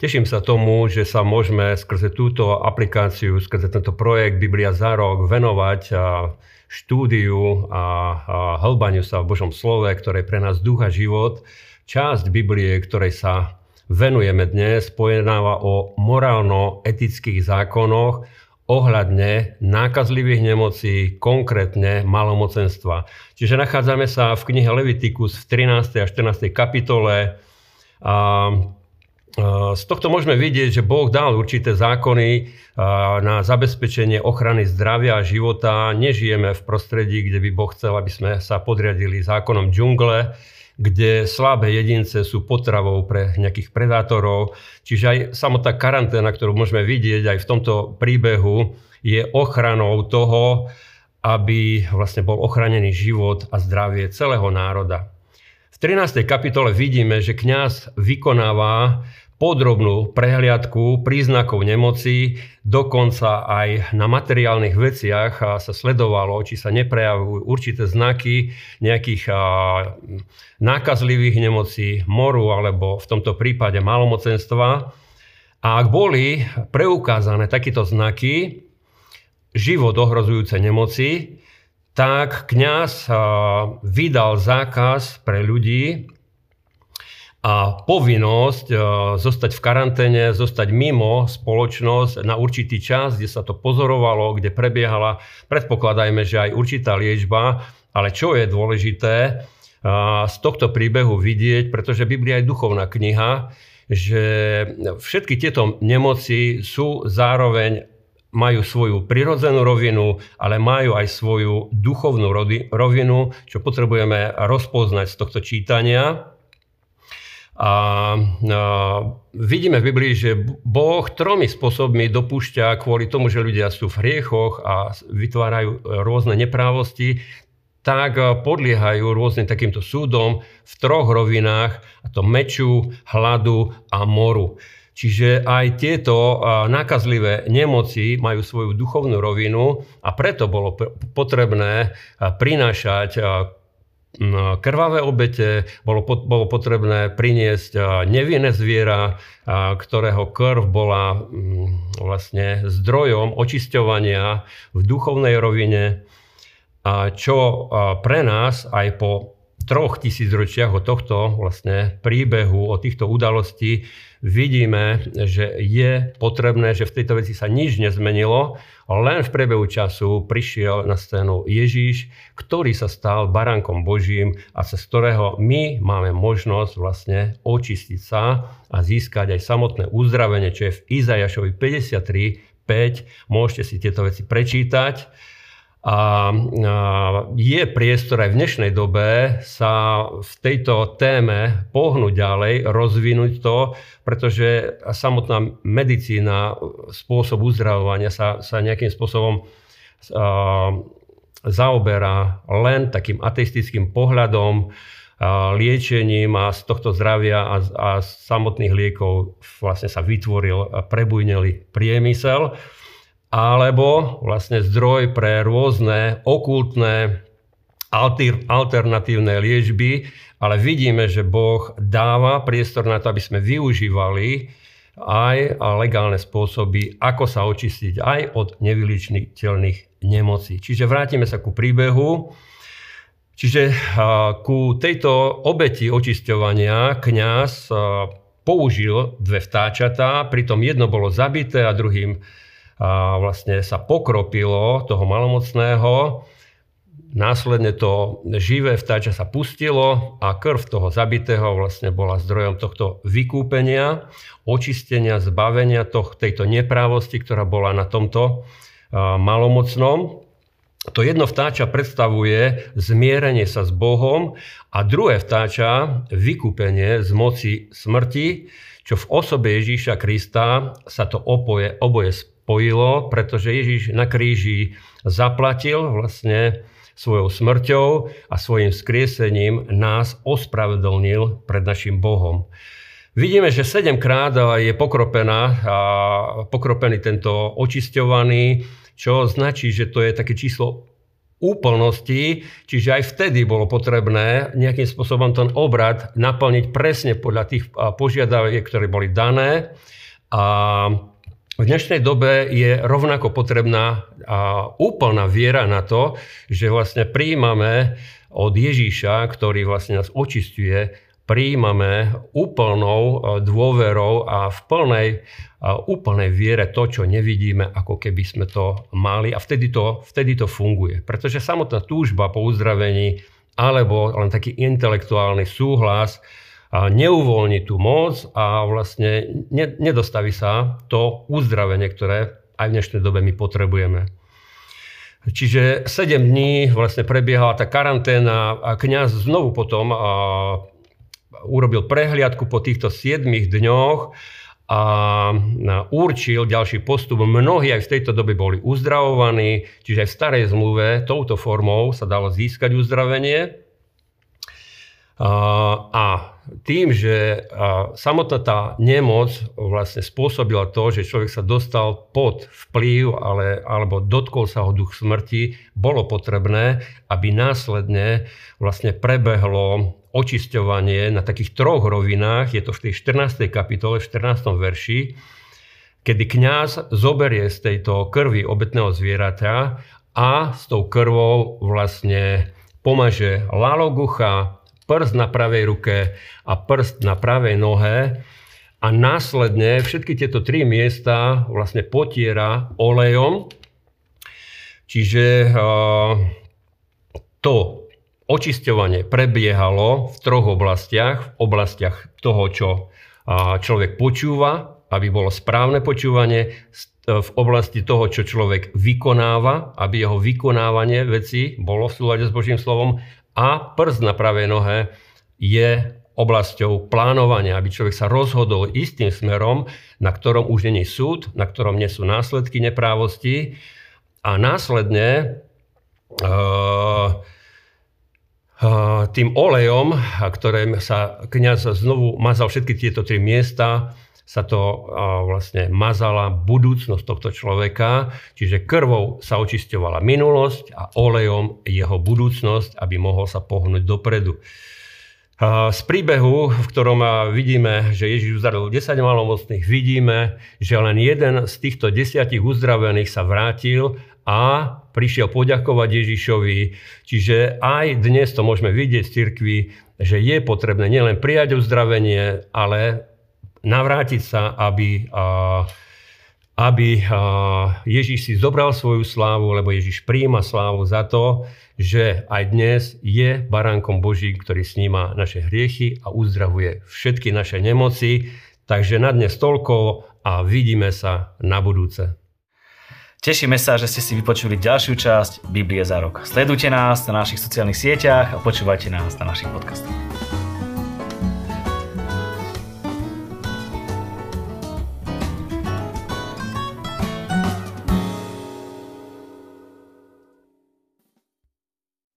Teším sa tomu, že sa môžeme skrze túto aplikáciu, skrze tento projekt Biblia za rok venovať štúdiu a hĺbaniu sa v Božom slove, ktoré pre nás ducha život. Časť Biblie, ktorej sa venujeme dnes, pojednáva o morálno-etických zákonoch ohľadne nákazlivých nemocí, konkrétne malomocenstva. Čiže nachádzame sa v knihe Levitikus v 13. a 14. kapitole. A z tohto môžeme vidieť, že Boh dal určité zákony na zabezpečenie ochrany zdravia a života. Nežijeme v prostredí, kde by Boh chcel, aby sme sa podriadili zákonom džungle, kde slabé jedince sú potravou pre nejakých predátorov. Čiže aj samotná karanténa, ktorú môžeme vidieť aj v tomto príbehu, je ochranou toho, aby vlastne bol ochranený život a zdravie celého národa. V 13. kapitole vidíme, že kňaz vykonáva podrobnú prehliadku príznakov nemoci, dokonca aj na materiálnych veciach sa sledovalo, či sa neprejavujú určité znaky nejakých nákazlivých nemocí, moru alebo v tomto prípade malomocenstva. A ak boli preukázané takéto znaky, život ohrozujúce nemoci, tak kňaz vydal zákaz pre ľudí, a povinnosť e, zostať v karanténe, zostať mimo spoločnosť na určitý čas, kde sa to pozorovalo, kde prebiehala, predpokladajme, že aj určitá liečba, ale čo je dôležité e, z tohto príbehu vidieť, pretože Biblia je duchovná kniha, že všetky tieto nemoci sú zároveň majú svoju prirodzenú rovinu, ale majú aj svoju duchovnú rovinu, čo potrebujeme rozpoznať z tohto čítania. A, vidíme v Biblii, že Boh tromi spôsobmi dopúšťa kvôli tomu, že ľudia sú v hriechoch a vytvárajú rôzne neprávosti, tak podliehajú rôznym takýmto súdom v troch rovinách, a to meču, hladu a moru. Čiže aj tieto nákazlivé nemoci majú svoju duchovnú rovinu a preto bolo potrebné prinášať krvavé obete, bolo, bolo potrebné priniesť nevinné zviera, ktorého krv bola mm, vlastne zdrojom očisťovania v duchovnej rovine, čo pre nás aj po troch tisícročiach od tohto vlastne príbehu, od týchto udalostí vidíme, že je potrebné, že v tejto veci sa nič nezmenilo, len v priebehu času prišiel na scénu Ježíš, ktorý sa stal baránkom Božím a cez ktorého my máme možnosť vlastne očistiť sa a získať aj samotné uzdravenie, čo je v Izajašovi 53, 5. Môžete si tieto veci prečítať. A je priestor aj v dnešnej dobe sa v tejto téme pohnúť ďalej, rozvinúť to, pretože samotná medicína, spôsob uzdravovania sa, sa nejakým spôsobom zaoberá len takým ateistickým pohľadom, liečením a z tohto zdravia a, a samotných liekov vlastne sa vytvoril a prebujnelý priemysel alebo vlastne zdroj pre rôzne okultné alternatívne liečby, ale vidíme, že Boh dáva priestor na to, aby sme využívali aj legálne spôsoby, ako sa očistiť aj od nevyličiteľných nemocí. Čiže vrátime sa ku príbehu. Čiže ku tejto obeti očisťovania kňaz použil dve vtáčatá, pritom jedno bolo zabité a druhým a vlastne sa pokropilo toho malomocného, následne to živé vtáča sa pustilo a krv toho zabitého vlastne bola zdrojom tohto vykúpenia, očistenia, zbavenia toh, tejto neprávosti, ktorá bola na tomto malomocnom. To jedno vtáča predstavuje zmierenie sa s Bohom a druhé vtáča vykúpenie z moci smrti, čo v osobe Ježíša Krista sa to oboje, oboje spojilo, pretože Ježiš na kríži zaplatil vlastne svojou smrťou a svojim skriesením nás ospravedlnil pred našim Bohom. Vidíme, že sedemkrát je pokropená, pokropený tento očisťovaný, čo značí, že to je také číslo úplnosti, čiže aj vtedy bolo potrebné nejakým spôsobom ten obrad naplniť presne podľa tých požiadaviek, ktoré boli dané. A v dnešnej dobe je rovnako potrebná úplná viera na to, že vlastne príjmame od Ježíša, ktorý vlastne nás očistuje, príjmame úplnou e, dôverou a v plnej, e, úplnej viere to, čo nevidíme, ako keby sme to mali a vtedy to, vtedy to funguje. Pretože samotná túžba po uzdravení alebo len taký intelektuálny súhlas neuvoľní tú moc a vlastne nedostaví sa to uzdravenie, ktoré aj v dnešnej dobe my potrebujeme. Čiže 7 dní vlastne prebiehala tá karanténa a kňaz znovu potom urobil prehliadku po týchto 7 dňoch a určil ďalší postup. Mnohí aj v tejto dobe boli uzdravovaní, čiže aj v starej zmluve touto formou sa dalo získať uzdravenie. A tým, že samotná tá nemoc vlastne spôsobila to, že človek sa dostal pod vplyv ale, alebo dotkol sa ho duch smrti, bolo potrebné, aby následne vlastne prebehlo očisťovanie na takých troch rovinách, je to v tej 14. kapitole, v 14. verši, kedy kňaz zoberie z tejto krvi obetného zvieraťa a s tou krvou vlastne pomaže lalogucha, prst na pravej ruke a prst na pravej nohe a následne všetky tieto tri miesta vlastne potiera olejom. Čiže to očisťovanie prebiehalo v troch oblastiach. V oblastiach toho, čo človek počúva, aby bolo správne počúvanie, v oblasti toho, čo človek vykonáva, aby jeho vykonávanie veci bolo v súlade s Božím slovom a prst na pravej nohe je oblasťou plánovania, aby človek sa rozhodol istým smerom, na ktorom už není súd, na ktorom nie sú následky neprávosti a následne uh, tým olejom, ktorým sa kniaz znovu mazal všetky tieto tri miesta, sa to vlastne mazala budúcnosť tohto človeka, čiže krvou sa očisťovala minulosť a olejom jeho budúcnosť, aby mohol sa pohnúť dopredu. Z príbehu, v ktorom vidíme, že Ježiš uzdravil 10 malomocných, vidíme, že len jeden z týchto desiatich uzdravených sa vrátil a prišiel poďakovať Ježišovi. Čiže aj dnes to môžeme vidieť v cirkvi, že je potrebné nielen prijať uzdravenie, ale navrátiť sa, aby, aby Ježiš si zobral svoju slávu, lebo Ježiš príjima slávu za to, že aj dnes je baránkom Boží, ktorý sníma naše hriechy a uzdravuje všetky naše nemoci. Takže na dnes toľko a vidíme sa na budúce. Tešíme sa, že ste si vypočuli ďalšiu časť Biblie za rok. Sledujte nás na našich sociálnych sieťach a počúvajte nás na našich podcastoch.